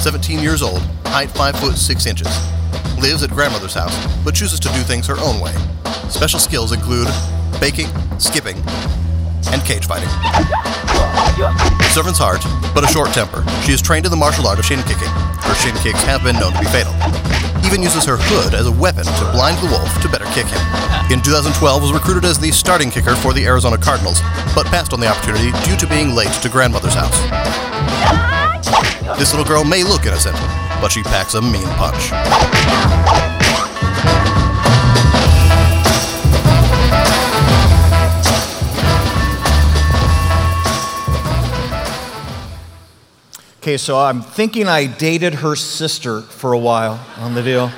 17 years old, height 5 foot 6 inches. Lives at grandmother's house, but chooses to do things her own way. Special skills include baking, skipping, and cage fighting. Servant's heart, but a short temper. She is trained in the martial art of shin kicking. Her shin kicks have been known to be fatal. Even uses her hood as a weapon to blind the wolf to better kick him. In 2012, was recruited as the starting kicker for the Arizona Cardinals, but passed on the opportunity due to being late to grandmother's house. This little girl may look innocent, but she packs a mean punch. Okay, so I'm thinking I dated her sister for a while on the deal.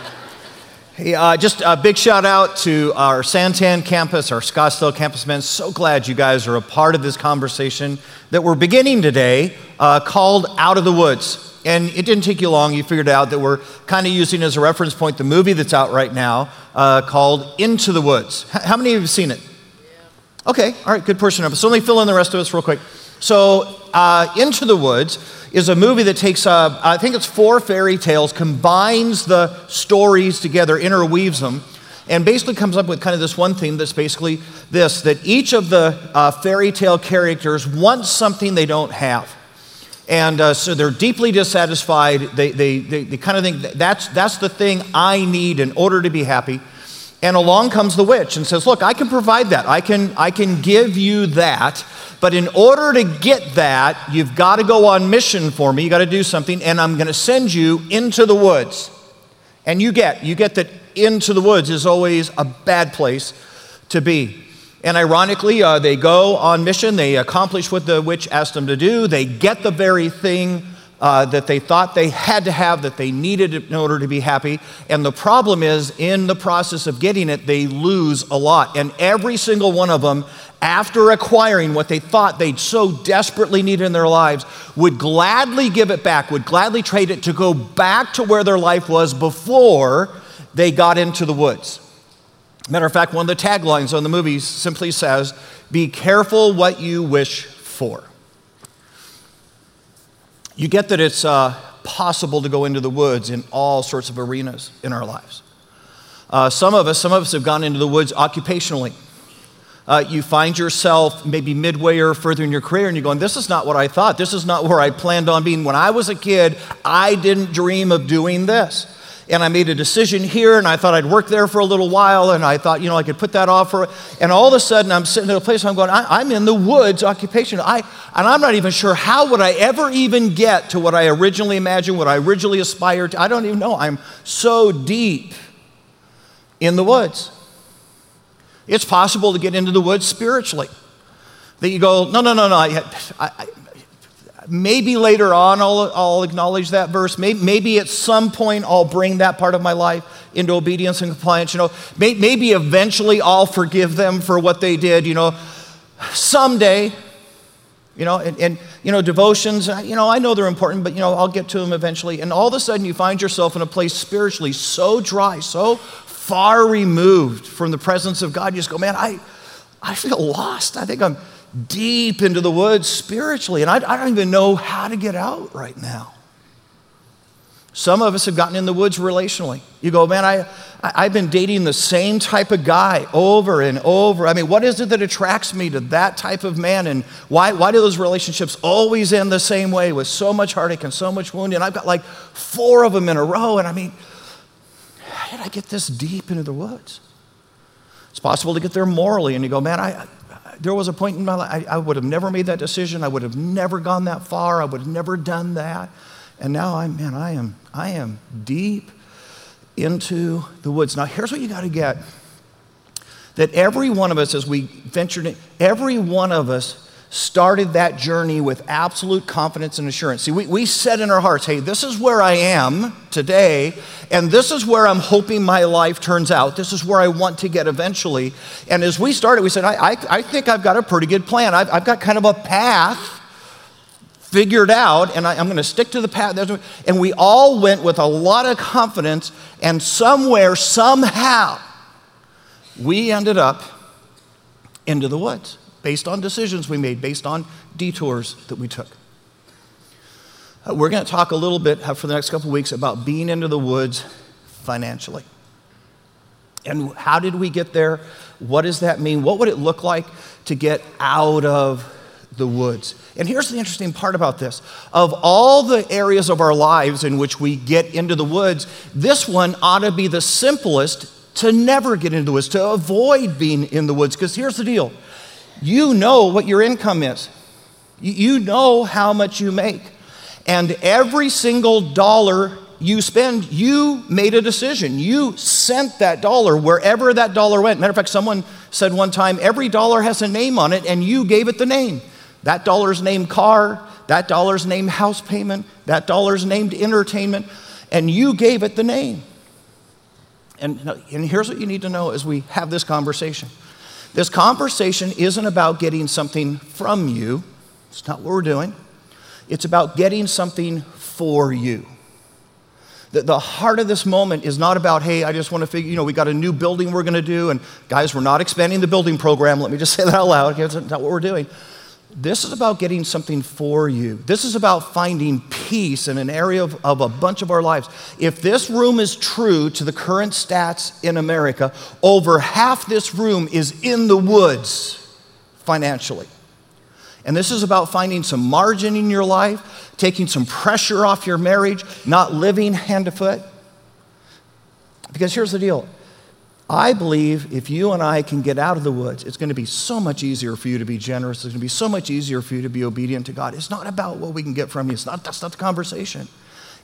Hey, uh, just a big shout out to our Santan campus, our Scottsdale campus men. So glad you guys are a part of this conversation that we're beginning today uh, called Out of the Woods. And it didn't take you long, you figured out that we're kind of using as a reference point the movie that's out right now uh, called Into the Woods. H- how many of you have seen it? Okay, all right, good portion of us. So let me fill in the rest of us real quick. So, uh, Into the Woods is a movie that takes, uh, I think it's four fairy tales, combines the stories together, interweaves them, and basically comes up with kind of this one theme that's basically this that each of the uh, fairy tale characters wants something they don't have. And uh, so they're deeply dissatisfied. They, they, they, they kind of think that's, that's the thing I need in order to be happy. And along comes the witch and says, Look, I can provide that. I can, I can give you that. But in order to get that, you've got to go on mission for me. You've got to do something. And I'm going to send you into the woods. And you get, you get that into the woods is always a bad place to be. And ironically, uh, they go on mission. They accomplish what the witch asked them to do. They get the very thing uh, that they thought they had to have, that they needed in order to be happy. And the problem is, in the process of getting it, they lose a lot. And every single one of them, after acquiring what they thought they'd so desperately need in their lives, would gladly give it back, would gladly trade it to go back to where their life was before they got into the woods. Matter of fact, one of the taglines on the movie simply says, Be careful what you wish for. You get that it's uh, possible to go into the woods in all sorts of arenas in our lives. Uh, some of us, some of us have gone into the woods occupationally. Uh, you find yourself maybe midway or further in your career, and you're going, This is not what I thought. This is not where I planned on being. When I was a kid, I didn't dream of doing this and I made a decision here, and I thought I'd work there for a little while, and I thought, you know, I could put that off for, and all of a sudden I'm sitting at a place I'm going, I, am in the woods occupation. I, and I'm not even sure how would I ever even get to what I originally imagined, what I originally aspired to. I don't even know. I'm so deep in the woods. It's possible to get into the woods spiritually. That you go, no, no, no, no. I, I, Maybe later on I'll, I'll acknowledge that verse. Maybe, maybe, at some point I'll bring that part of my life into obedience and compliance. You know, may, maybe eventually I'll forgive them for what they did. You know, someday. You know, and, and you know devotions. You know, I know they're important, but you know I'll get to them eventually. And all of a sudden you find yourself in a place spiritually so dry, so far removed from the presence of God. You just go, man, I, I feel lost. I think I'm deep into the woods spiritually, and I, I, don't even know how to get out right now. Some of us have gotten in the woods relationally. You go, man, I, I, have been dating the same type of guy over and over. I mean, what is it that attracts me to that type of man? And why, why do those relationships always end the same way with so much heartache and so much wound? And I've got like four of them in a row. And I mean, how did I get this deep into the woods? It's possible to get there morally, and you go, man, I, there was a point in my life, I, I would have never made that decision. I would have never gone that far. I would have never done that. And now I'm, man, I am, I am deep into the woods. Now, here's what you got to get that every one of us, as we ventured in, every one of us started that journey with absolute confidence and assurance. See, we, we said in our hearts, hey, this is where I am today, and this is where I'm hoping my life turns out. This is where I want to get eventually. And as we started, we said, I, I, I think I've got a pretty good plan. I've, I've got kind of a path figured out, and I, am going to stick to the path. And we all went with a lot of confidence, and somewhere, somehow, we ended up into the woods based on decisions we made, based on detours that we took. Uh, we're going to talk a little bit for the next couple weeks about being into the woods financially. And how did we get there? What does that mean? What would it look like to get out of the woods? And here's the interesting part about this of all the areas of our lives in which we get into the woods, this one ought to be the simplest to never get into the woods, to avoid being in the woods. Because here's the deal you know what your income is, you know how much you make. And every single dollar you spend, you made a decision. You sent that dollar wherever that dollar went. Matter of fact, someone said one time, every dollar has a name on it, and you gave it the name. That dollar's named car, that dollar's named house payment, that dollar's named entertainment, and you gave it the name. And, and here's what you need to know as we have this conversation this conversation isn't about getting something from you, it's not what we're doing. It's about getting something for you. The, the heart of this moment is not about, hey, I just want to figure, you know, we got a new building we're going to do, and guys, we're not expanding the building program. Let me just say that out loud. That's not what we're doing. This is about getting something for you. This is about finding peace in an area of, of, a bunch of our lives. If this room is true to the current stats in America, over half this room is in the woods financially. And this is about finding some margin in your life, taking some pressure off your marriage, not living hand to foot. Because here's the deal I believe if you and I can get out of the woods, it's going to be so much easier for you to be generous. It's going to be so much easier for you to be obedient to God. It's not about what we can get from you. It's not, that's not the conversation.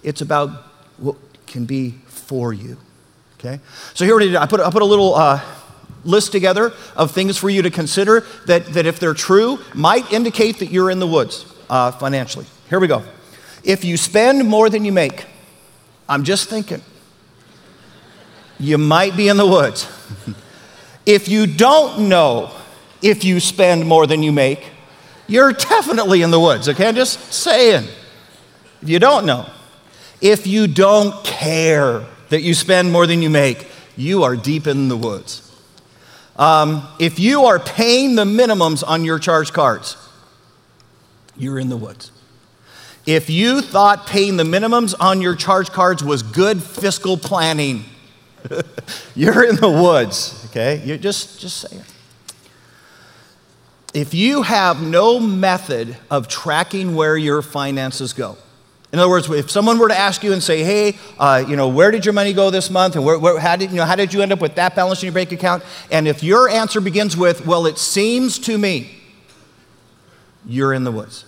It's about what can be for you. Okay? So here it is. I put, I put a little uh, list together of things for you to consider that, that, if they're true, might indicate that you're in the woods uh, financially. Here we go. If you spend more than you make, I'm just thinking, you might be in the woods. if you don't know if you spend more than you make, you're definitely in the woods, okay? I'm just saying. If you don't know, if you don't care that you spend more than you make, you are deep in the woods. Um, if you are paying the minimums on your charge cards, you're in the woods. If you thought paying the minimums on your charge cards was good fiscal planning, you're in the woods, okay? You're just, say saying. If you have no method of tracking where your finances go, in other words, if someone were to ask you and say, hey, uh, you know, where did your money go this month? And where, where, how, did, you know, how did you end up with that balance in your bank account? And if your answer begins with, well, it seems to me, you're in the woods.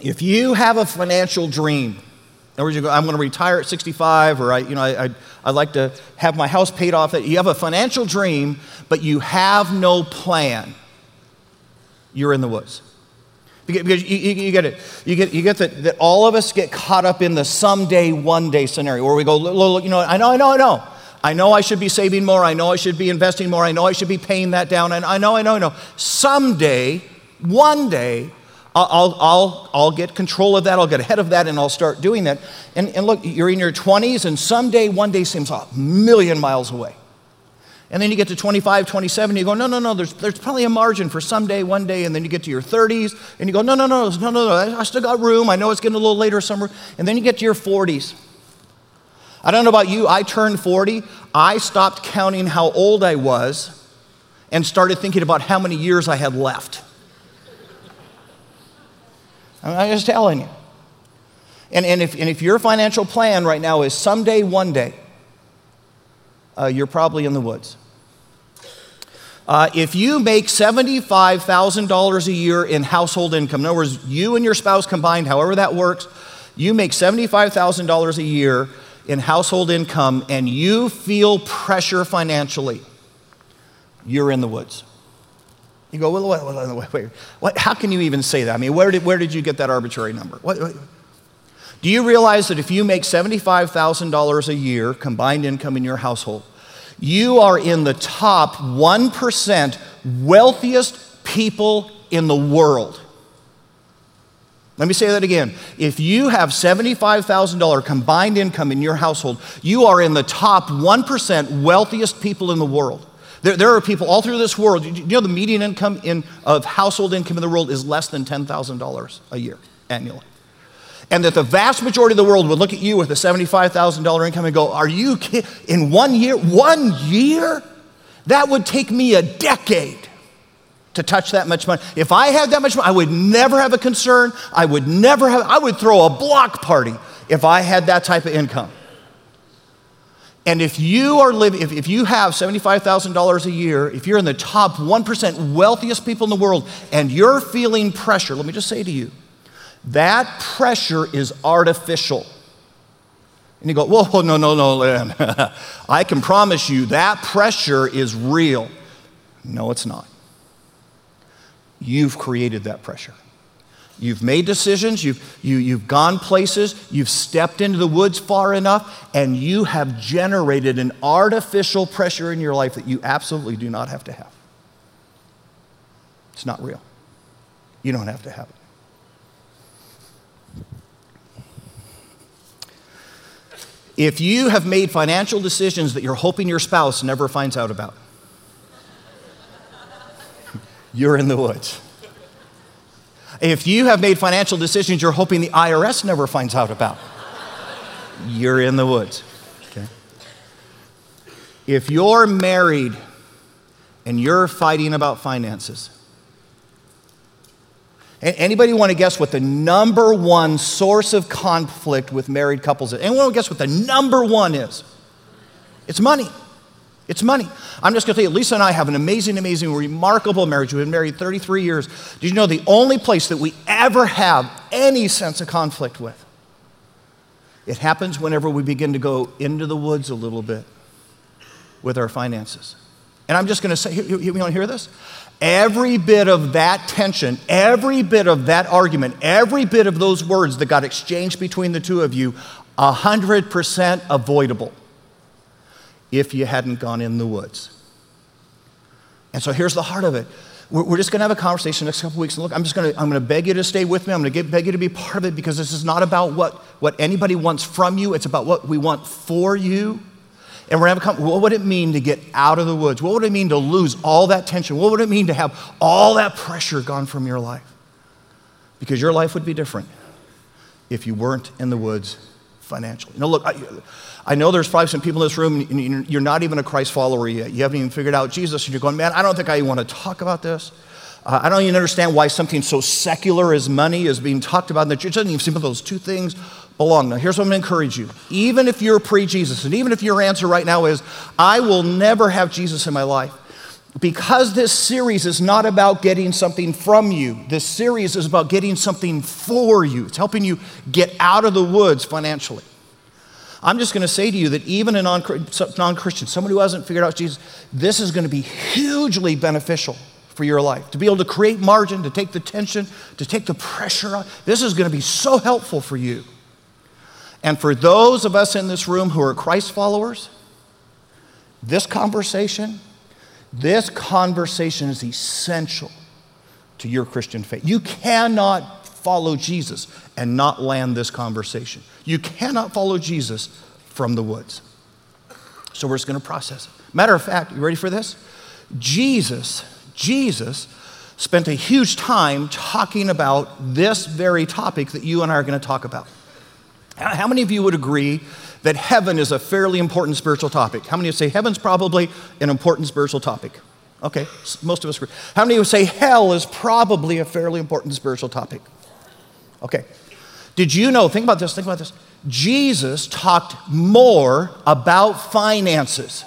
If you have a financial dream, in other words, I'm going to retire at 65, or I, you know, I, I'd, I'd like to have my house paid off. You have a financial dream, but you have no plan, you're in the woods. Because you, you, you, get it. You get, you get that, that all of us get caught up in the someday, one day scenario where we go, look, you know, I know, I know, I know. I know I should be saving more. I know I should be investing more. I know I should be paying that down. And I know, I know, I know. Someday, one day, I'll, I'll, I'll get control of that. I'll get ahead of that and I'll start doing that. And, and look, you're in your 20s, and someday, one day seems a million miles away. And then you get to 25, 27, you go, no, no, no, there's, there's plenty of margin for someday, one day. And then you get to your 30s, and you go, no, no, no, no, no, no, I still got room. I know it's getting a little later somewhere. And then you get to your 40s. I don't know about you, I turned 40. I stopped counting how old I was and started thinking about how many years I had left. I'm just telling you. And, and, if, and if your financial plan right now is someday, one day, uh, you're probably in the woods. Uh, if you make $75,000 a year in household income, in other words, you and your spouse combined, however that works, you make $75,000 a year in household income and you feel pressure financially, you're in the woods. You go, wait, wait, wait, wait. What, how can you even say that? I mean, where did, where did you get that arbitrary number? What, what? Do you realize that if you make $75,000 a year combined income in your household, you are in the top 1% wealthiest people in the world. Let me say that again. If you have $75,000 combined income in your household, you are in the top 1% wealthiest people in the world. There, there are people all through this world, you know, the median income in, of household income in the world is less than $10,000 a year. annually. And that the vast majority of the world would look at you with a $75,000 income and go, Are you kidding? In one year? One year? That would take me a decade to touch that much money. If I had that much money, I would never have a concern. I would never have, I would throw a block party if I had that type of income. And if you are living, if, if you have $75,000 a year, if you're in the top 1% wealthiest people in the world and you're feeling pressure, let me just say to you, that pressure is artificial. And you go, whoa, no, no, no. I can promise you that pressure is real. No, it's not. You've created that pressure. You've made decisions, you've, you, you've gone places, you've stepped into the woods far enough, and you have generated an artificial pressure in your life that you absolutely do not have to have. It's not real. You don't have to have it. If you have made financial decisions that you're hoping your spouse never finds out about, you're in the woods. If you have made financial decisions you're hoping the IRS never finds out about, you're in the woods. Okay? If you're married and you're fighting about finances, anybody want to guess what the number one source of conflict with married couples is? Anyone want to guess what the number one is? It's money. It's money. I'm just going to tell you, Lisa and I have an amazing, amazing, remarkable marriage. We've been married 33 years. Did you know the only place that we ever have any sense of conflict with? It happens whenever we begin to go into the woods a little bit with our finances. And I'm just going to say, you, you want to hear this? Every bit of that tension, every bit of that argument, every bit of those words that got exchanged between the two of you, 100% avoidable if you hadn't gone in the woods. And so here's the heart of it. We're, we're just going to have a conversation next couple weeks. And look, I'm just going to, I'm going to beg you to stay with me. I'm going to beg you to be part of it because this is not about what, what anybody wants from you. It's about what we want for you. And we're going to have a what would it mean to get out of the woods? What would it mean to lose all that tension? What would it mean to have all that pressure gone from your life? Because your life would be different if you weren't in the woods financially. Now, look, I, I know there's probably some people in this room, and you're not even a Christ follower yet. You haven't even figured out Jesus, and you're going, man, I don't think I want to talk about this. Uh, I don't even understand why something so secular as money is being talked about in the church. It doesn't even seem like those two things belong. Now, here's what I'm going to encourage you. Even if you're pre Jesus, and even if your answer right now is, I will never have Jesus in my life, because this series is not about getting something from you, this series is about getting something for you. It's helping you get out of the woods financially. I'm just going to say to you that even a non Christian, someone who hasn't figured out Jesus, this is going to be hugely beneficial for your life. To be able to create margin, to take the tension, to take the pressure off. This is going to be so helpful for you. And for those of us in this room who are Christ followers, this conversation, this conversation is essential to your Christian faith. You cannot follow Jesus and not land this conversation. You cannot follow Jesus from the woods. So we're just going to process it. Matter of fact, you ready for this? Jesus, Jesus spent a huge time talking about this very topic that you and I are going to talk about. How many of you would agree that heaven is a fairly important spiritual topic? How many would say heaven's probably an important spiritual topic? Okay, most of us agree. How many would say hell is probably a fairly important spiritual topic? Okay. Did you know, think about this, think about this. Jesus talked more about finances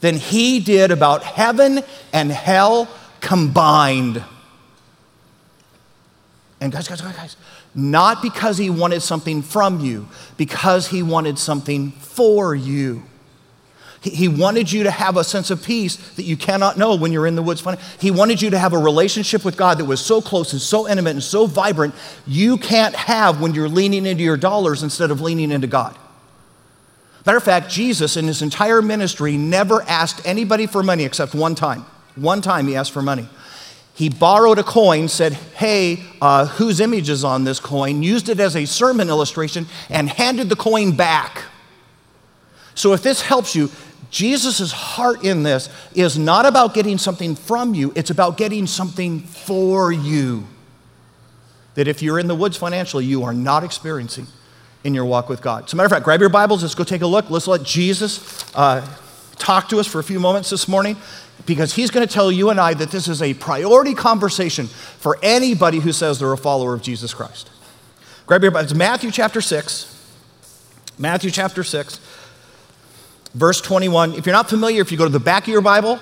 than he did about heaven and hell combined. And guys, guys, guys, guys, not because he wanted something from you, because he wanted something for you. He wanted you to have a sense of peace that you cannot know when you're in the woods. He wanted you to have a relationship with God that was so close and so intimate and so vibrant you can't have when you're leaning into your dollars instead of leaning into God. Matter of fact, Jesus in his entire ministry never asked anybody for money except one time. One time he asked for money. He borrowed a coin, said, Hey, uh, whose image is on this coin? Used it as a sermon illustration and handed the coin back. So, if this helps you, Jesus' heart in this is not about getting something from you, it's about getting something for you. that if you're in the woods financially, you are not experiencing in your walk with God. As a matter of fact, grab your Bibles, let's go take a look. Let's let Jesus uh, talk to us for a few moments this morning because he's going to tell you and I that this is a priority conversation for anybody who says they're a follower of Jesus Christ. Grab your Bibles, Matthew chapter 6. Matthew chapter 6, verse 21. If you're not familiar, if you go to the back of your Bible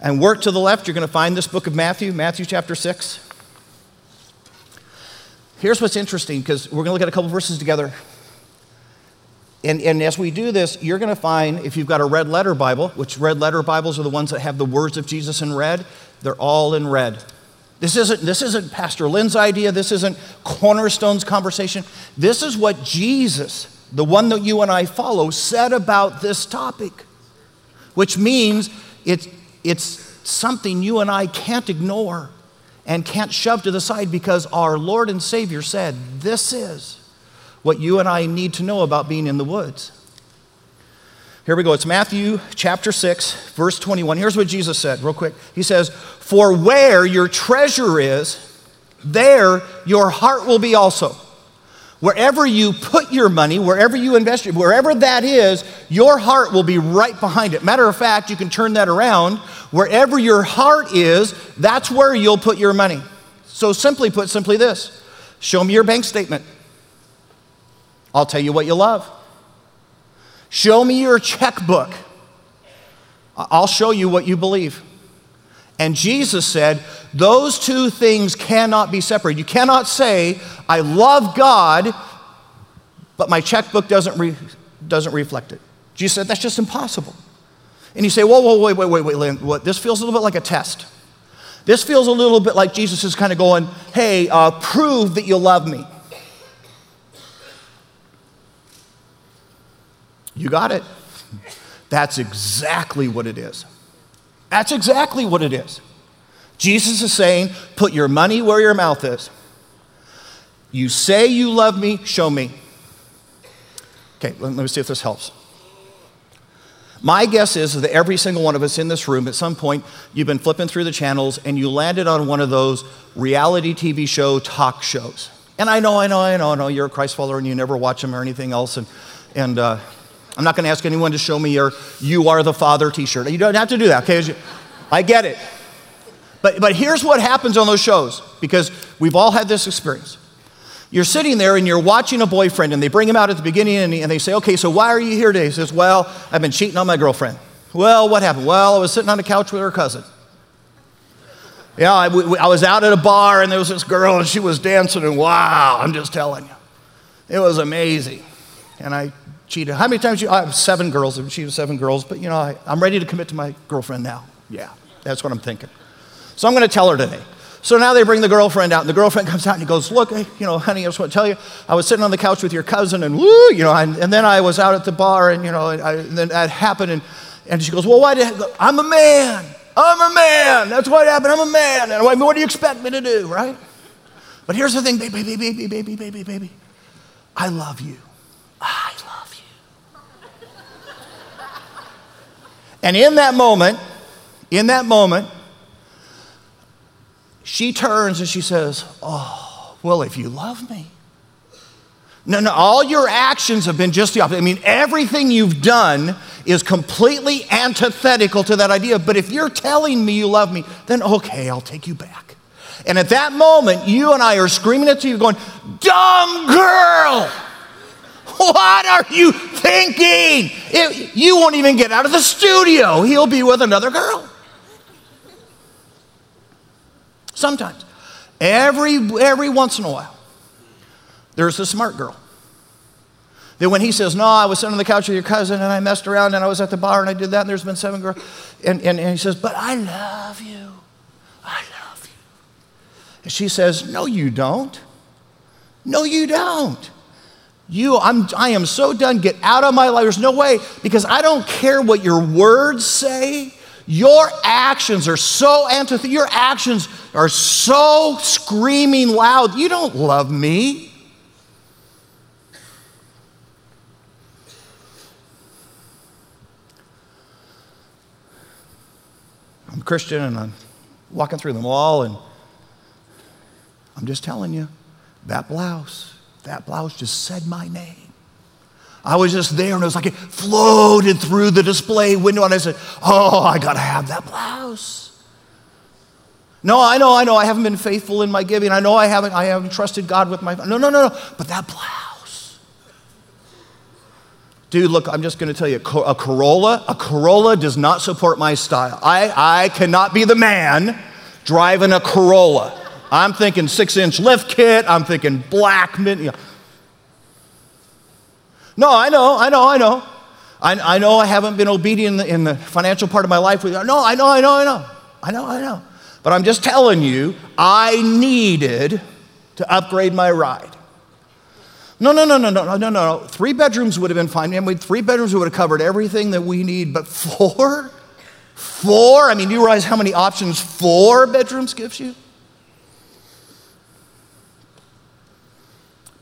and work to the left, you're going to find this book of Matthew, Matthew chapter 6. Here's what's interesting because we're going to look at a couple verses together. And, and as we do this, you're going to find, if you've got a red letter Bible, which red letter Bibles are the ones that have the words of Jesus in red, they're all in red. This isn't, this isn't Pastor Lynn's idea. This isn't Cornerstone's conversation. This is what Jesus, the one that you and I follow, said about this topic, which means it's, it's something you and I can't ignore and can't shove to the side because our Lord and Savior said, This is what you and I need to know about being in the woods. Here we go. It's Matthew chapter 6, verse 21. Here's what Jesus said, real quick. He says, For where your treasure is, there your heart will be also. Wherever you put your money, wherever you invest, wherever that is, your heart will be right behind it. Matter of fact, you can turn that around. Wherever your heart is, that's where you'll put your money. So, simply put, simply this show me your bank statement. I'll tell you what you love. Show me your checkbook. I'll show you what you believe. And Jesus said, those two things cannot be separated. You cannot say, I love God, but my checkbook doesn't, re- doesn't reflect it. Jesus said, that's just impossible. And you say, whoa, whoa, wait, wait, wait, wait, Lynn, what? This feels a little bit like a test. This feels a little bit like Jesus is kind of going, hey, uh, prove that you love me. You got it. That's exactly what it is. That's exactly what it is. Jesus is saying, put your money where your mouth is. You say you love me, show me. Okay, let, me see if this helps. My guess is that every single one of us in this room, at some point, you've been flipping through the channels and you landed on one of those reality TV show talk shows. And I know, I know, I know, I know you're a Christ follower and you never watch them or anything else. And, and uh, I'm not going to ask anyone to show me your You Are the Father t shirt. You don't have to do that, okay? I get it. But, but here's what happens on those shows because we've all had this experience. You're sitting there and you're watching a boyfriend, and they bring him out at the beginning and, and they say, Okay, so why are you here today? He says, Well, I've been cheating on my girlfriend. Well, what happened? Well, I was sitting on the couch with her cousin. Yeah, I, I was out at a bar and there was this girl and she was dancing, and wow, I'm just telling you. It was amazing. And I cheated. How many times you? I have seven girls. I've cheated seven girls, but you know, I, I'm ready to commit to my girlfriend now. Yeah, that's what I'm thinking. So I'm going to tell her today. So now they bring the girlfriend out, and the girlfriend comes out and he goes, Look, you know, honey, I just want to tell you, I was sitting on the couch with your cousin, and woo, you know, and, and then I was out at the bar, and, you know, I, and then that happened, and, and she goes, Well, why did I'm a man. I'm a man. That's what happened. I'm a man. And what do you expect me to do, right? But here's the thing, baby, baby, baby, baby, baby, baby. I love you. I And in that moment, in that moment, she turns and she says, Oh, well, if you love me. No, no, all your actions have been just the opposite. I mean, everything you've done is completely antithetical to that idea. But if you're telling me you love me, then okay, I'll take you back. And at that moment, you and I are screaming at you, going, Dumb girl! What are you thinking? It, you won't even get out of the studio. He'll be with another girl. Sometimes. Every, every once in a while, there's a smart girl. That when he says, No, I was sitting on the couch with your cousin and I messed around and I was at the bar and I did that and there's been seven girls. And, and, and he says, But I love you. I love you. And she says, No, you don't. No, you don't. You, I'm, I am so done. Get out of my life. There's no way because I don't care what your words say. Your actions are so antithetical. Your actions are so screaming loud. You don't love me. I'm Christian and I'm walking through the all, and I'm just telling you. that blouse, that blouse just said my name. I was just there and it was like it floated through the display window and I said, Oh, I got to have that blouse. No, I know, I know, I haven't been faithful in my giving. I know I haven't, I haven't trusted God with my. No, no, no, no. But that blouse. Dude, look, I'm just to tell you a Corolla, a Corolla does not support my style. I, I cannot be the man driving a Corolla. I'm thinking six inch lift kit, I'm thinking black. You know. No, I know, I know, I know. I, I know I haven't been obedient in the, in the financial part of my life. With, No, I know, I know, I know. I know, I know. But I'm just telling you, I needed to upgrade my ride. No, no, no, no, no, no, no, no. Three bedrooms would have been fine. And three bedrooms would have covered everything that we need. But four? Four? I mean, do you realize how many options four bedrooms gives you?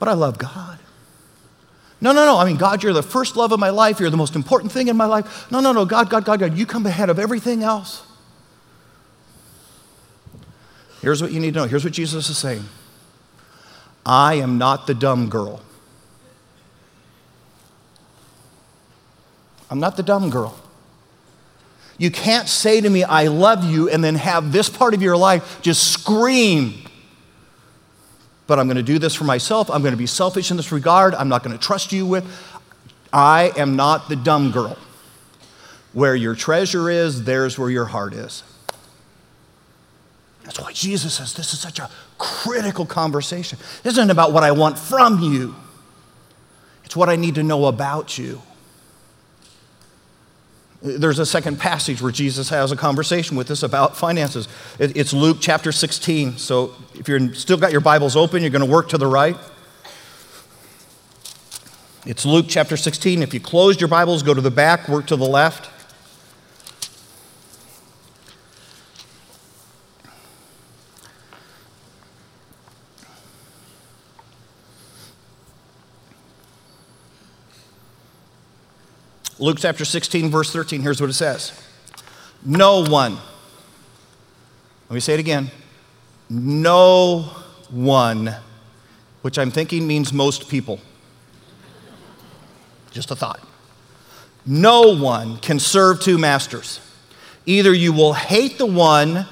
But I love God. No, no, no. I mean, God, you're the first love of my life. You're the most important thing in my life. No, no, no. God, God, God, God, you come ahead of everything else. Here's what you need to know. Here's what Jesus is saying I am not the dumb girl. I'm not the dumb girl. You can't say to me, I love you, and then have this part of your life just scream. But I'm going to do this for myself. I'm going to be selfish in this regard. I'm not going to trust you with. I am not the dumb girl. Where your treasure is, there's where your heart is. That's why Jesus says this is such a critical conversation. This isn't about what I want from you, it's what I need to know about you. There's a second passage where Jesus has a conversation with us about finances. It's Luke chapter 16. So if you're still got your Bibles open, you're going to work to the right. It's Luke chapter 16. If you closed your Bibles, go to the back, work to the left. Luke chapter 16, verse 13, here's what it says No one, let me say it again, no one, which I'm thinking means most people. Just a thought. No one can serve two masters. Either you will hate the one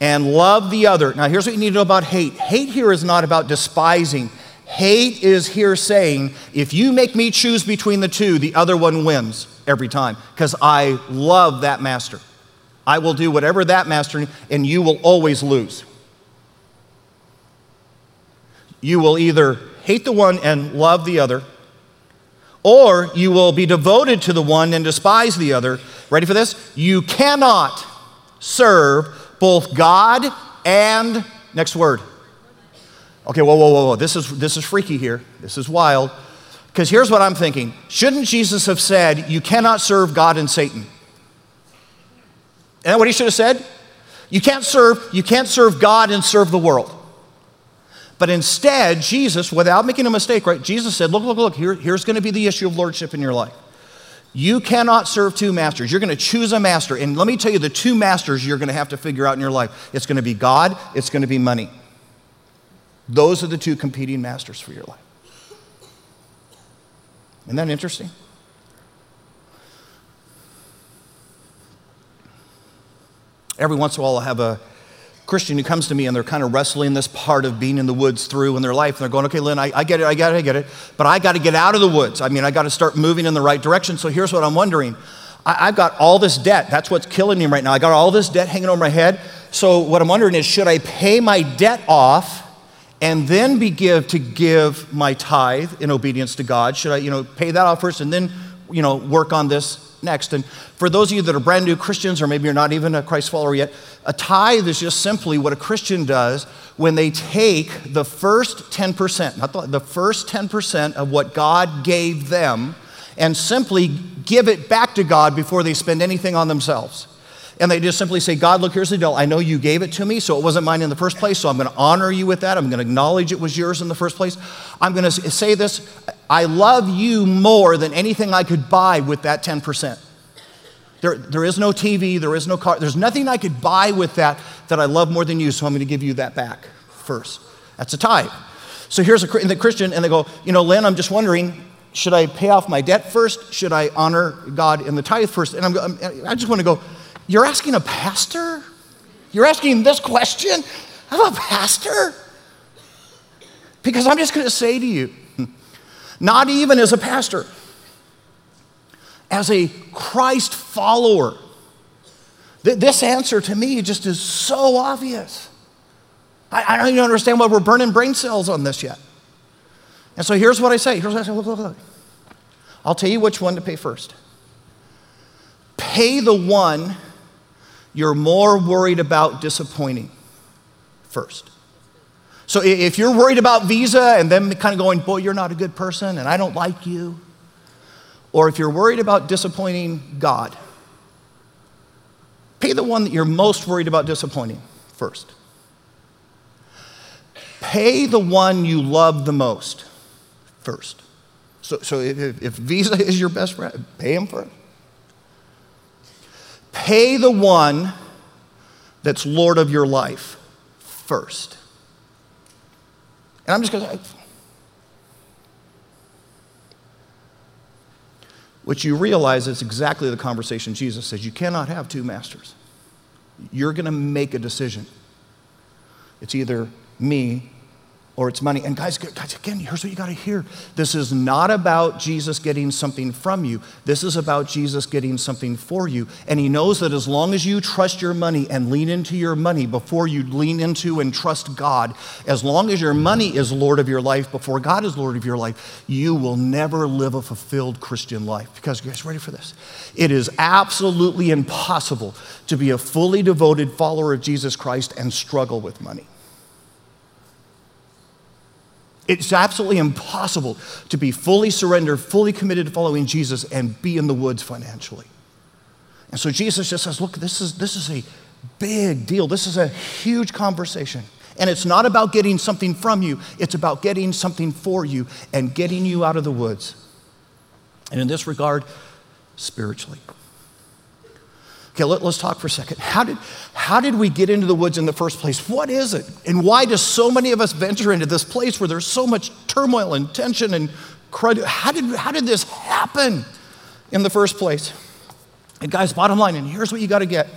and love the other. Now, here's what you need to know about hate hate here is not about despising, Hate is here saying, if you make me choose between the two, the other one wins every time because I love that master. I will do whatever that master, and you will always lose. You will either hate the one and love the other, or you will be devoted to the one and despise the other. Ready for this? You cannot serve both God and, next word, Okay, whoa, whoa, whoa, whoa. This is, this is freaky here. This is wild. Because here's what I'm thinking Shouldn't Jesus have said, You cannot serve God and Satan? Isn't that what he should have said? You can't serve, you can't serve God and serve the world. But instead, Jesus, without making a mistake, right? Jesus said, Look, look, look, here, here's going to be the issue of lordship in your life. You cannot serve two masters. You're going to choose a master. And let me tell you the two masters you're going to have to figure out in your life it's going to be God, it's going to be money. Those are the two competing masters for your life. Isn't that interesting? Every once in a while, I'll have a Christian who comes to me and they're kind of wrestling this part of being in the woods through in their life. And they're going, okay, Lynn, I, I get it, I get it, I get it. But I got to get out of the woods. I mean, I got to start moving in the right direction. So here's what I'm wondering I, I've got all this debt. That's what's killing me right now. I got all this debt hanging over my head. So what I'm wondering is, should I pay my debt off? And then begin to give my tithe in obedience to God? Should I, you know, pay that off first and then, you know, work on this next? And for those of you that are brand new Christians, or maybe you're not even a Christ follower yet, a tithe is just simply what a Christian does when they take the first 10%, not the, the first 10% of what God gave them, and simply give it back to God before they spend anything on themselves and they just simply say, God, look, here's the deal. I know you gave it to me, so it wasn't mine in the first place, so I'm going to honor you with that. I'm going to acknowledge it was yours in the first place. I'm going to say this I love you more than anything I could buy with that 10%. There, there is no TV, there is no car, there's nothing I could buy with that that I love more than you, so I'm going to give you that back first. That's a tithe. So here's a the Christian, and they go, you know, Lynn, I'm just wondering, should I pay off my debt first? Should I honor God in the tithe first? And I'm, i just want to go, you're asking a pastor? You're asking this question? I'm a pastor? Because I'm just going to say to you, not even as a pastor, as a Christ follower, this answer to me just is so obvious. I, I don't even understand why we're burning brain cells on this yet. And so here's what I say. Here's what I say. Look, look, look. I'll tell you which one to pay first. Pay the one you're more worried about disappointing first. So if you're worried about Visa and them kind of going, boy, you're not a good person and I don't like you, or if you're worried about disappointing God, pay the one that you're most worried about disappointing first. Pay the one you love the most first. So, so if, if Visa is your best friend, pay him first. Pay the one that's Lord of your life first. And I'm just going to. What you realize is exactly the conversation Jesus says. You cannot have two masters. You're going to make a decision. It's either me or it's money. And guys, guys, again, here's what you got to hear. This is not about Jesus getting something from you. This is about Jesus getting something for you. And he knows that as long as you trust your money and lean into your money before you lean into and trust God, as long as your money is Lord of your life before God is Lord of your life, you will never live a fulfilled Christian life. Because, you guys, ready for this? It is absolutely impossible to be a fully devoted follower of Jesus Christ and struggle with money. It's absolutely impossible to be fully surrendered, fully committed to following Jesus and be in the woods financially. And so Jesus just says, look, this is, this is a big deal. This is a huge conversation. And it's not about getting something from you, it's about getting something for you and getting you out of the woods. And in this regard, spiritually. Okay, let, us talk for a second. How did, how did we get into the woods in the first place? What is it? And why do so many of us venture into this place where there's so much turmoil and tension and crud? How did, how did this happen in the first place? And guys, bottom line, and here's what you got to get.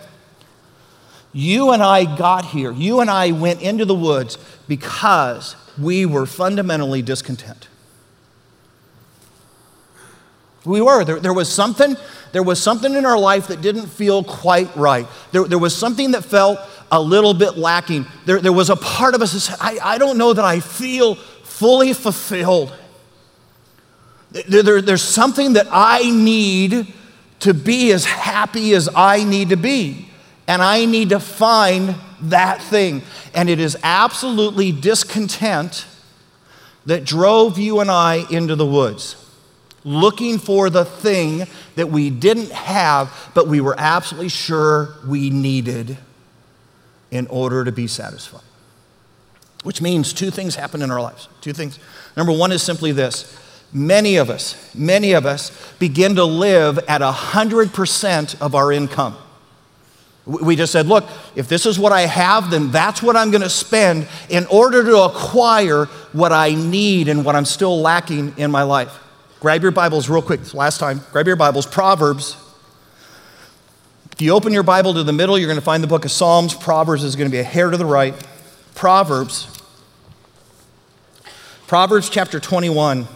You and I got here, you and I went into the woods because we were fundamentally discontent. We were. There, there was something there was something in our life that didn't feel quite right. There, there was something that felt a little bit lacking. There, there was a part of us that said, I, I don't know that I feel fully fulfilled. There, there, there's something that I need to be as happy as I need to be. And I need to find that thing. And it is absolutely discontent that drove you and I into the woods looking for the thing that we didn't have, but we were absolutely sure we needed in order to be satisfied. Which means two things happen in our lives. Two things. Number one is simply this many of us, many of us begin to live at 100% of our income. We just said, look, if this is what I have, then that's what I'm going to spend in order to acquire what I need and what I'm still lacking in my life. Grab your Bibles real quick. Last time. Grab your Bibles. Proverbs. If you open your Bible to the middle, you're going to find the book of Psalms. Proverbs is going to be a hair to the right. Proverbs. Proverbs chapter 21.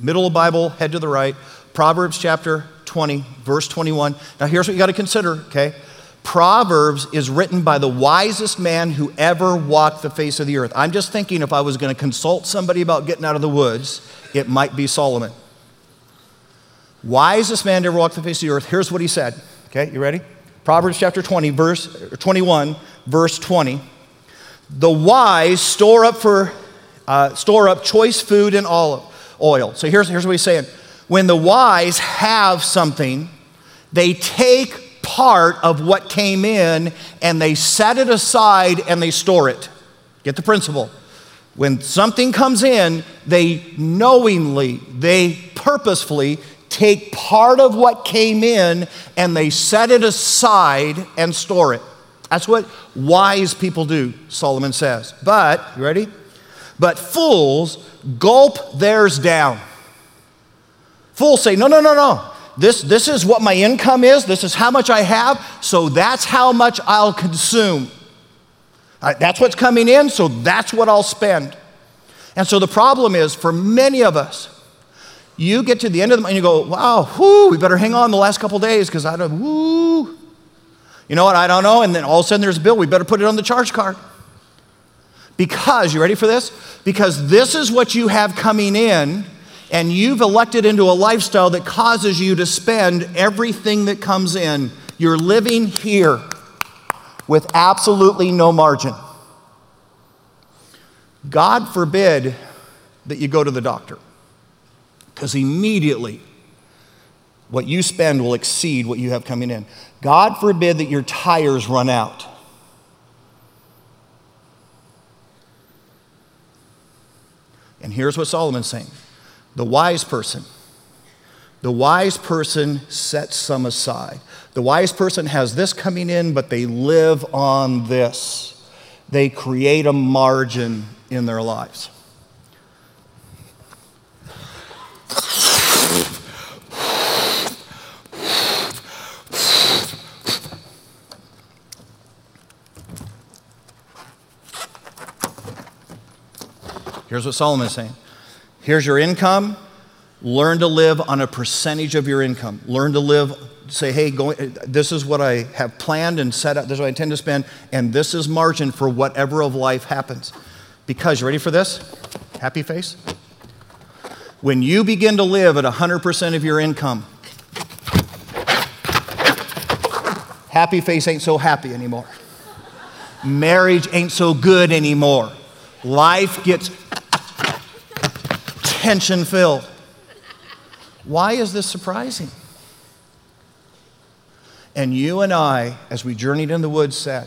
Middle of the Bible, head to the right. Proverbs chapter 20, verse 21. Now, here's what you got to consider, okay? Proverbs is written by the wisest man who ever walked the face of the earth. I'm just thinking if I was going to consult somebody about getting out of the woods, it might be Solomon. Wisest man to ever walk the face of the earth. Here's what he said. Okay, you ready? Proverbs chapter 20, verse 21, verse 20. The wise store up for uh, store up choice food and olive oil. So here's, here's what he's saying. When the wise have something, they take part of what came in and they set it aside and they store it. Get the principle. When something comes in, they knowingly, they purposefully take part of what came in and they set it aside and store it. That's what wise people do, Solomon says. But, you ready? But fools gulp theirs down. Fools say, no, no, no, no. This, this is what my income is. This is how much I have. So that's how much I'll consume. Uh, that's what's coming in. So that's what I'll spend. And so the problem is for many of us, you get to the end of the month and you go, wow, whoo, we better hang on the last couple days because I don't, whoo. You know what? I don't know. And then all of a sudden there's a bill. We better put it on the charge card. Because, you ready for this? Because this is what you have coming in, and you've elected into a lifestyle that causes you to spend everything that comes in. You're living here with absolutely no margin. God forbid that you go to the doctor, because immediately what you spend will exceed what you have coming in. God forbid that your tires run out. And here's what Solomon's saying the wise person, the wise person sets some aside. The wise person has this coming in, but they live on this. They create a margin in their lives. Here's what Solomon is saying Here's your income. Learn to live on a percentage of your income. Learn to live, say, hey, go, this is what I have planned and set up, this is what I intend to spend, and this is margin for whatever of life happens. Because, you ready for this? Happy face? When you begin to live at 100% of your income, happy face ain't so happy anymore. Marriage ain't so good anymore. Life gets tension filled. Why is this surprising? And you and I, as we journeyed in the woods, said,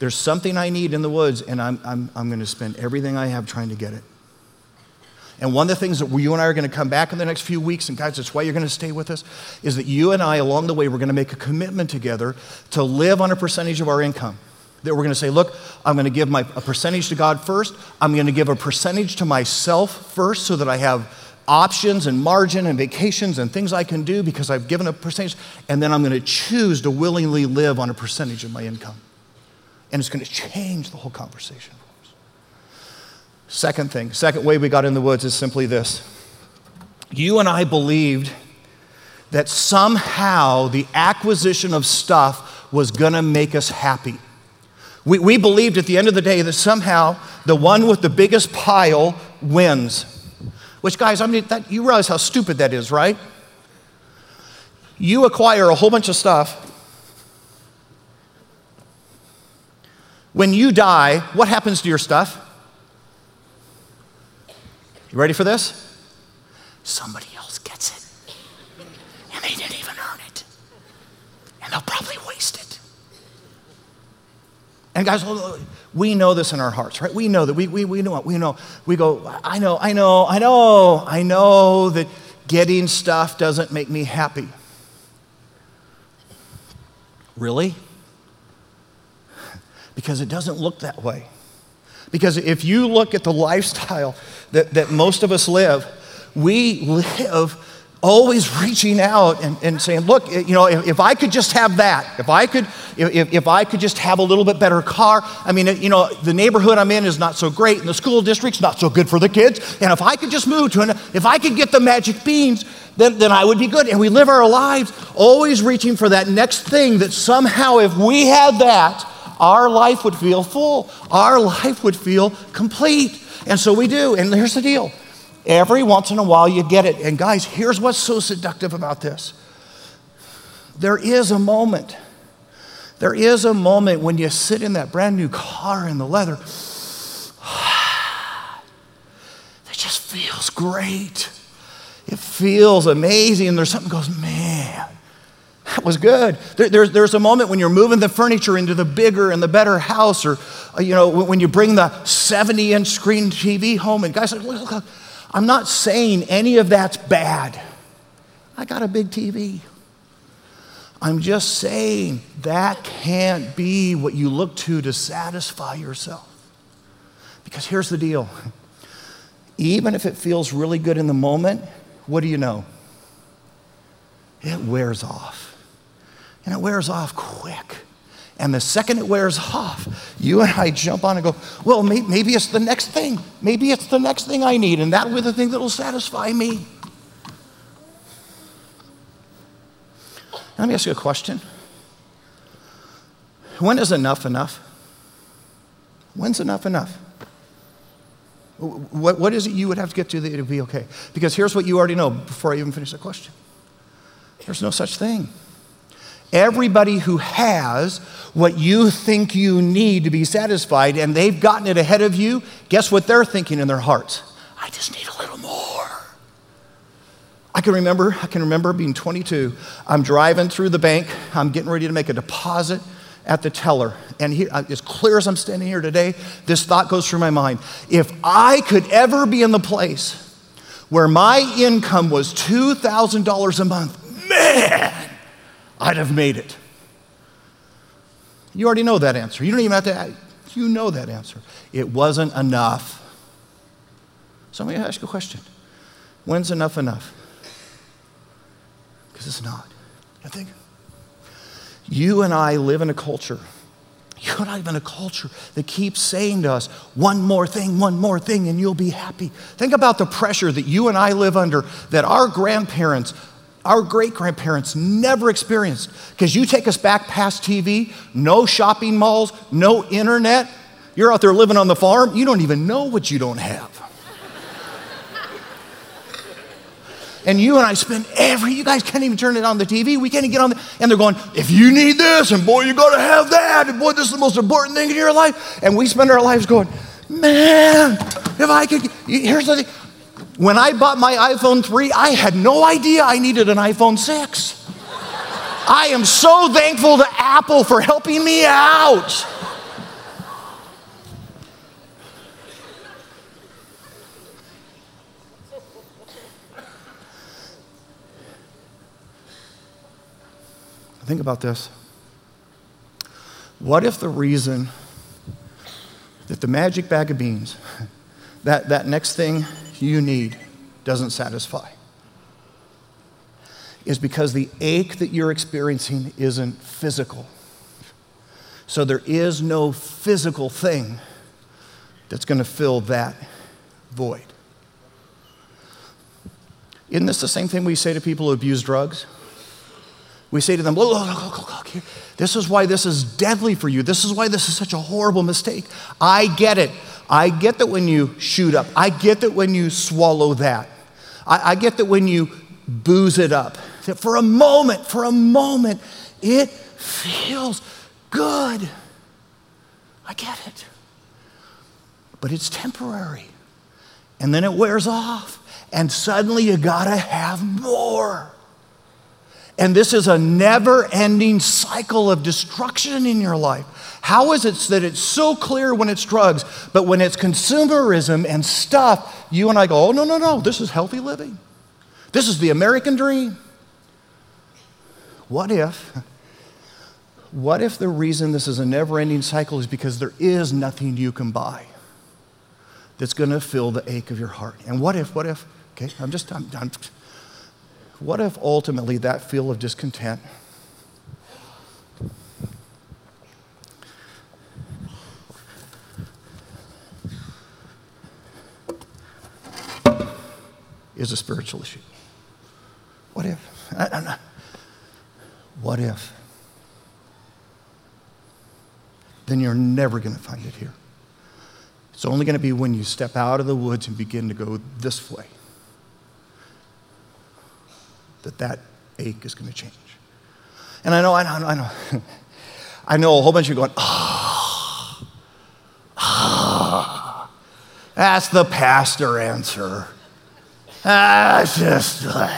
There's something I need in the woods, and I'm, I'm, I'm going to spend everything I have trying to get it. And one of the things that you and I are going to come back in the next few weeks, and guys, that's why you're going to stay with us, is that you and I, along the way, we're going to make a commitment together to live on a percentage of our income. That we're going to say, look, I'm going to give my, a percentage to God first. I'm going to give a percentage to myself first so that I have options and margin and vacations and things I can do because I've given a percentage. And then I'm going to choose to willingly live on a percentage of my income. And it's going to change the whole conversation for us. Second thing, second way we got in the woods is simply this. You and I believed that somehow the acquisition of stuff was going to make us happy. We, we believed at the end of the day that somehow the one with the biggest pile wins. Which, guys, I mean, that, you realize how stupid that is, right? You acquire a whole bunch of stuff. When you die, what happens to your stuff? You ready for this? Somebody else gets it. And they didn't even earn it. And they'll probably waste it. And guys, oh, we know this in our hearts, right? We know that we, we, we know it. We know. We go, I know, I know, I know, I know that getting stuff doesn't make me happy. Really? Because it doesn't look that way. Because if you look at the lifestyle that, that most of us live, we live always reaching out and, and saying, look, eh, you know, if, if, I could just have that, if I could, if, if I could just have a little bit better car, I mean, eh, you know, the neighborhood I'm in is not so great and the school district's not so good for the kids. And if I could just move to an, if I could get the magic beans, then, then I would be good. And we live our lives always reaching for that next thing that somehow if we had that, our life would feel full. Our life would feel complete. And so we do. And here's the deal Every once in a while, you get it. And guys, here's what's so seductive about this there is a moment. There is a moment when you sit in that brand new car in the leather. It just feels great. It feels amazing. And there's something goes, man, that was good. There, there's, there's a moment when you're moving the furniture into the bigger and the better house, or, uh, you know, when you bring the 70 inch screen TV home, and guys, look, look, look I'm not saying any of that's bad. I got a big TV. I'm just saying that can't be what you look to to satisfy yourself. Because here's the deal even if it feels really good in the moment, what do you know? It wears off. And it wears off quick. And the second it wears off, you and I jump on and go, well, maybe it's the next thing. Maybe it's the next thing I need, and that'll be the thing that'll satisfy me. Let me ask you a question. When is enough enough? When's enough enough? What, what is it you would have to get to that it would be okay? Because here's what you already know before I even finish the question there's no such thing. Everybody who has what you think you need to be satisfied and they've gotten it ahead of you, guess what they're thinking in their hearts? I just need a little more. I can remember, I can remember being 22. I'm driving through the bank. I'm getting ready to make a deposit at the teller. And he, uh, as clear as I'm standing here today, this thought goes through my mind. If I could ever be in the place where my income was $2,000 a month, man, I'd have made it. You already know that answer. You don't even have to, ask. you know that answer. It wasn't enough. So me ask you a question When's enough enough? Because it's not. I think. You and I live in a culture. You and I live in a culture that keeps saying to us, one more thing, one more thing, and you'll be happy. Think about the pressure that you and I live under that our grandparents, our great grandparents never experienced. Because you take us back past TV, no shopping malls, no internet. You're out there living on the farm, you don't even know what you don't have. and you and I spend every, you guys can't even turn it on the TV. We can't even get on the, and they're going, if you need this, and boy, you gotta have that, and boy, this is the most important thing in your life. And we spend our lives going, man, if I could, here's the thing. When I bought my iPhone 3, I had no idea I needed an iPhone 6. I am so thankful to Apple for helping me out. Think about this. What if the reason that the magic bag of beans, that, that next thing you need, doesn't satisfy? Is because the ache that you're experiencing isn't physical. So there is no physical thing that's going to fill that void. Isn't this the same thing we say to people who abuse drugs? We say to them, look, look, look, look. This is why this is deadly for you. This is why this is such a horrible mistake. I get it. I get that when you shoot up. I get that when you swallow that. I, I get that when you booze it up. That for a moment, for a moment, it feels good. I get it. But it's temporary. And then it wears off. And suddenly you gotta have more. And this is a never ending cycle of destruction in your life. How is it that it's so clear when it's drugs, but when it's consumerism and stuff, you and I go, oh, no, no, no, this is healthy living. This is the American dream. What if, what if the reason this is a never ending cycle is because there is nothing you can buy that's going to fill the ache of your heart? And what if, what if, okay, I'm just, I'm, I'm what if ultimately that feel of discontent is a spiritual issue? What if? I, what if? Then you're never going to find it here. It's only going to be when you step out of the woods and begin to go this way that that ache is going to change. And I know, I know, I know. I know a whole bunch of you going, ah, ah. That's the pastor answer. Ah, That's just. Uh,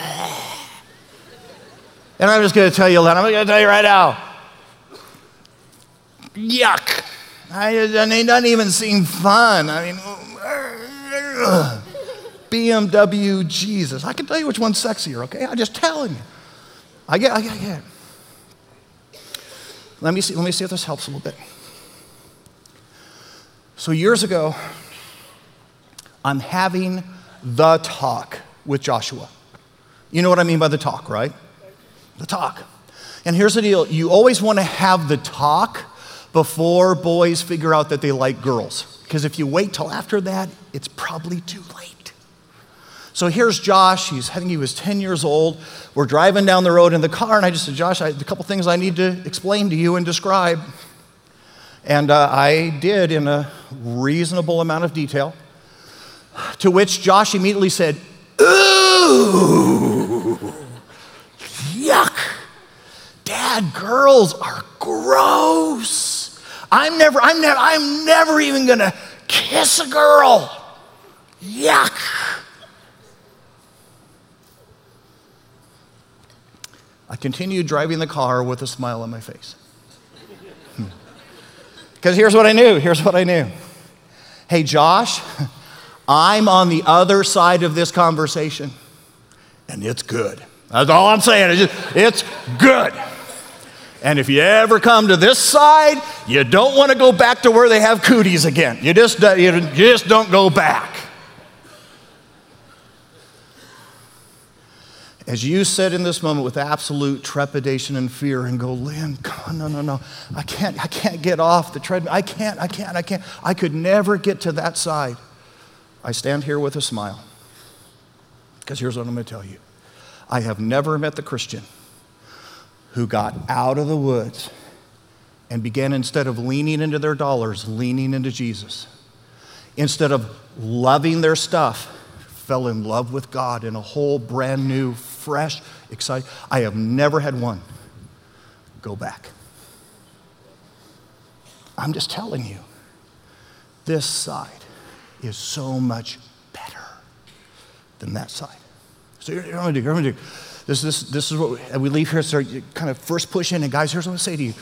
and I'm just going to tell you that. I'm going to tell you right now. Yuck. I, it doesn't even seem fun. I mean, BMW Jesus. I can tell you which one's sexier, okay? I'm just telling you. I get, I get, I get. Let me see, let me see if this helps a little bit. So, years ago, I'm having the talk with Joshua. You know what I mean by the talk, right? The talk. And here's the deal you always want to have the talk before boys figure out that they like girls. Because if you wait till after that, it's probably too late. So here's Josh. He's, I think he was 10 years old. We're driving down the road in the car, and I just said, Josh, I, a couple things I need to explain to you and describe. And uh, I did in a reasonable amount of detail. To which Josh immediately said, Ooh, yuck. Dad, girls are gross. I'm never, I'm never, I'm never even gonna kiss a girl. Yuck. I continued driving the car with a smile on my face. Hmm. Because here's what I knew. Here's what I knew. Hey, Josh, I'm on the other side of this conversation, and it's good. That's all I'm saying. It's, just, it's good. And if you ever come to this side, you don't want to go back to where they have cooties again. You just, uh, you just don't go back. As you sit in this moment with absolute trepidation and fear and go, Lynn, no, no, no, I can't, I can't get off the treadmill. I can't, I can't, I can't. I could never get to that side. I stand here with a smile. Because here's what I'm going to tell you I have never met the Christian who got out of the woods and began, instead of leaning into their dollars, leaning into Jesus. Instead of loving their stuff, fell in love with God in a whole brand new, fresh, exciting. I have never had one go back. I'm just telling you, this side is so much better than that side. So you're, going to do, you're going to do. This, this, this is what we leave here. So kind of first push in, and guys, here's what I'm going to say to you.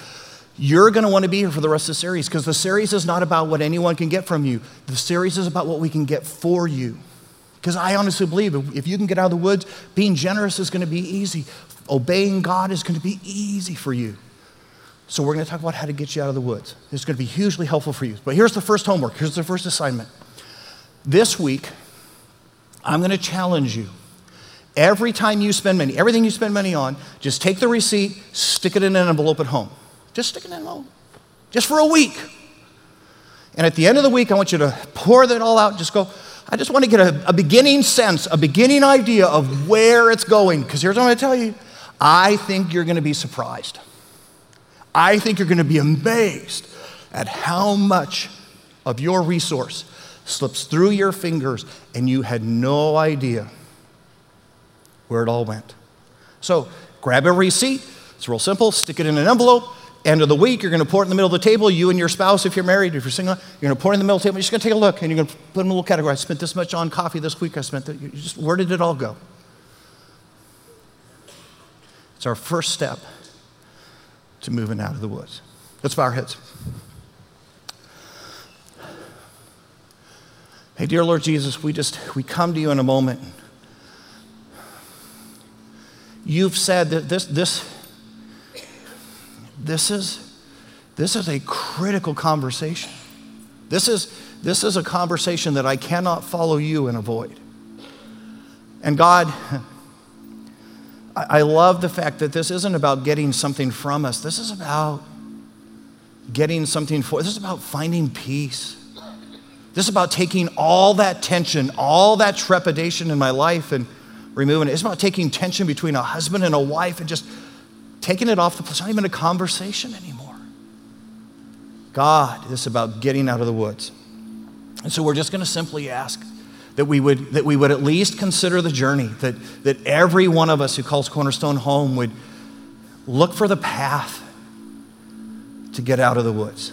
You're going to want to be here for the rest of the series because the series is not about what anyone can get from you. The series is about what we can get for you. Because I honestly believe if you can get out of the woods, being generous is going to be easy. Obeying God is going to be easy for you. So we're going to talk about how to get you out of the woods. It's going to be hugely helpful for you. But here's the first homework. Here's the first assignment. This week, I'm going to challenge you. Every time you spend money, everything you spend money on, just take the receipt, stick it in an envelope at home. Just stick it in an envelope. Just for a week. And at the end of the week, I want you to pour that all out. Just go, I just want to get a, a beginning sense, a beginning idea of where it's going. Because here's what I'm going to tell you I think you're going to be surprised. I think you're going to be amazed at how much of your resource slips through your fingers and you had no idea where it all went. So grab a receipt. It's real simple. Stick it in an envelope. End of the week, you're going to pour it in the middle of the table. You and your spouse, if you're married, if you're single, you're going to pour it in the middle of the table. You're just going to take a look and you're going to put in a little category. I spent this much on coffee this week. I spent that. Just where did it all go? It's our first step to moving out of the woods. Let's bow our heads. Hey, dear Lord Jesus, we just we come to you in a moment. You've said that this this this is this is a critical conversation. This is this is a conversation that I cannot follow you and avoid. And God, I love the fact that this isn't about getting something from us. This is about getting something for. This is about finding peace. This is about taking all that tension, all that trepidation in my life and removing it. It's about taking tension between a husband and a wife and just taking it off the place. It's not even a conversation anymore. God, this is about getting out of the woods. And so we're just going to simply ask that we would, that we would at least consider the journey, that, that every one of us who calls Cornerstone home would look for the path to get out of the woods.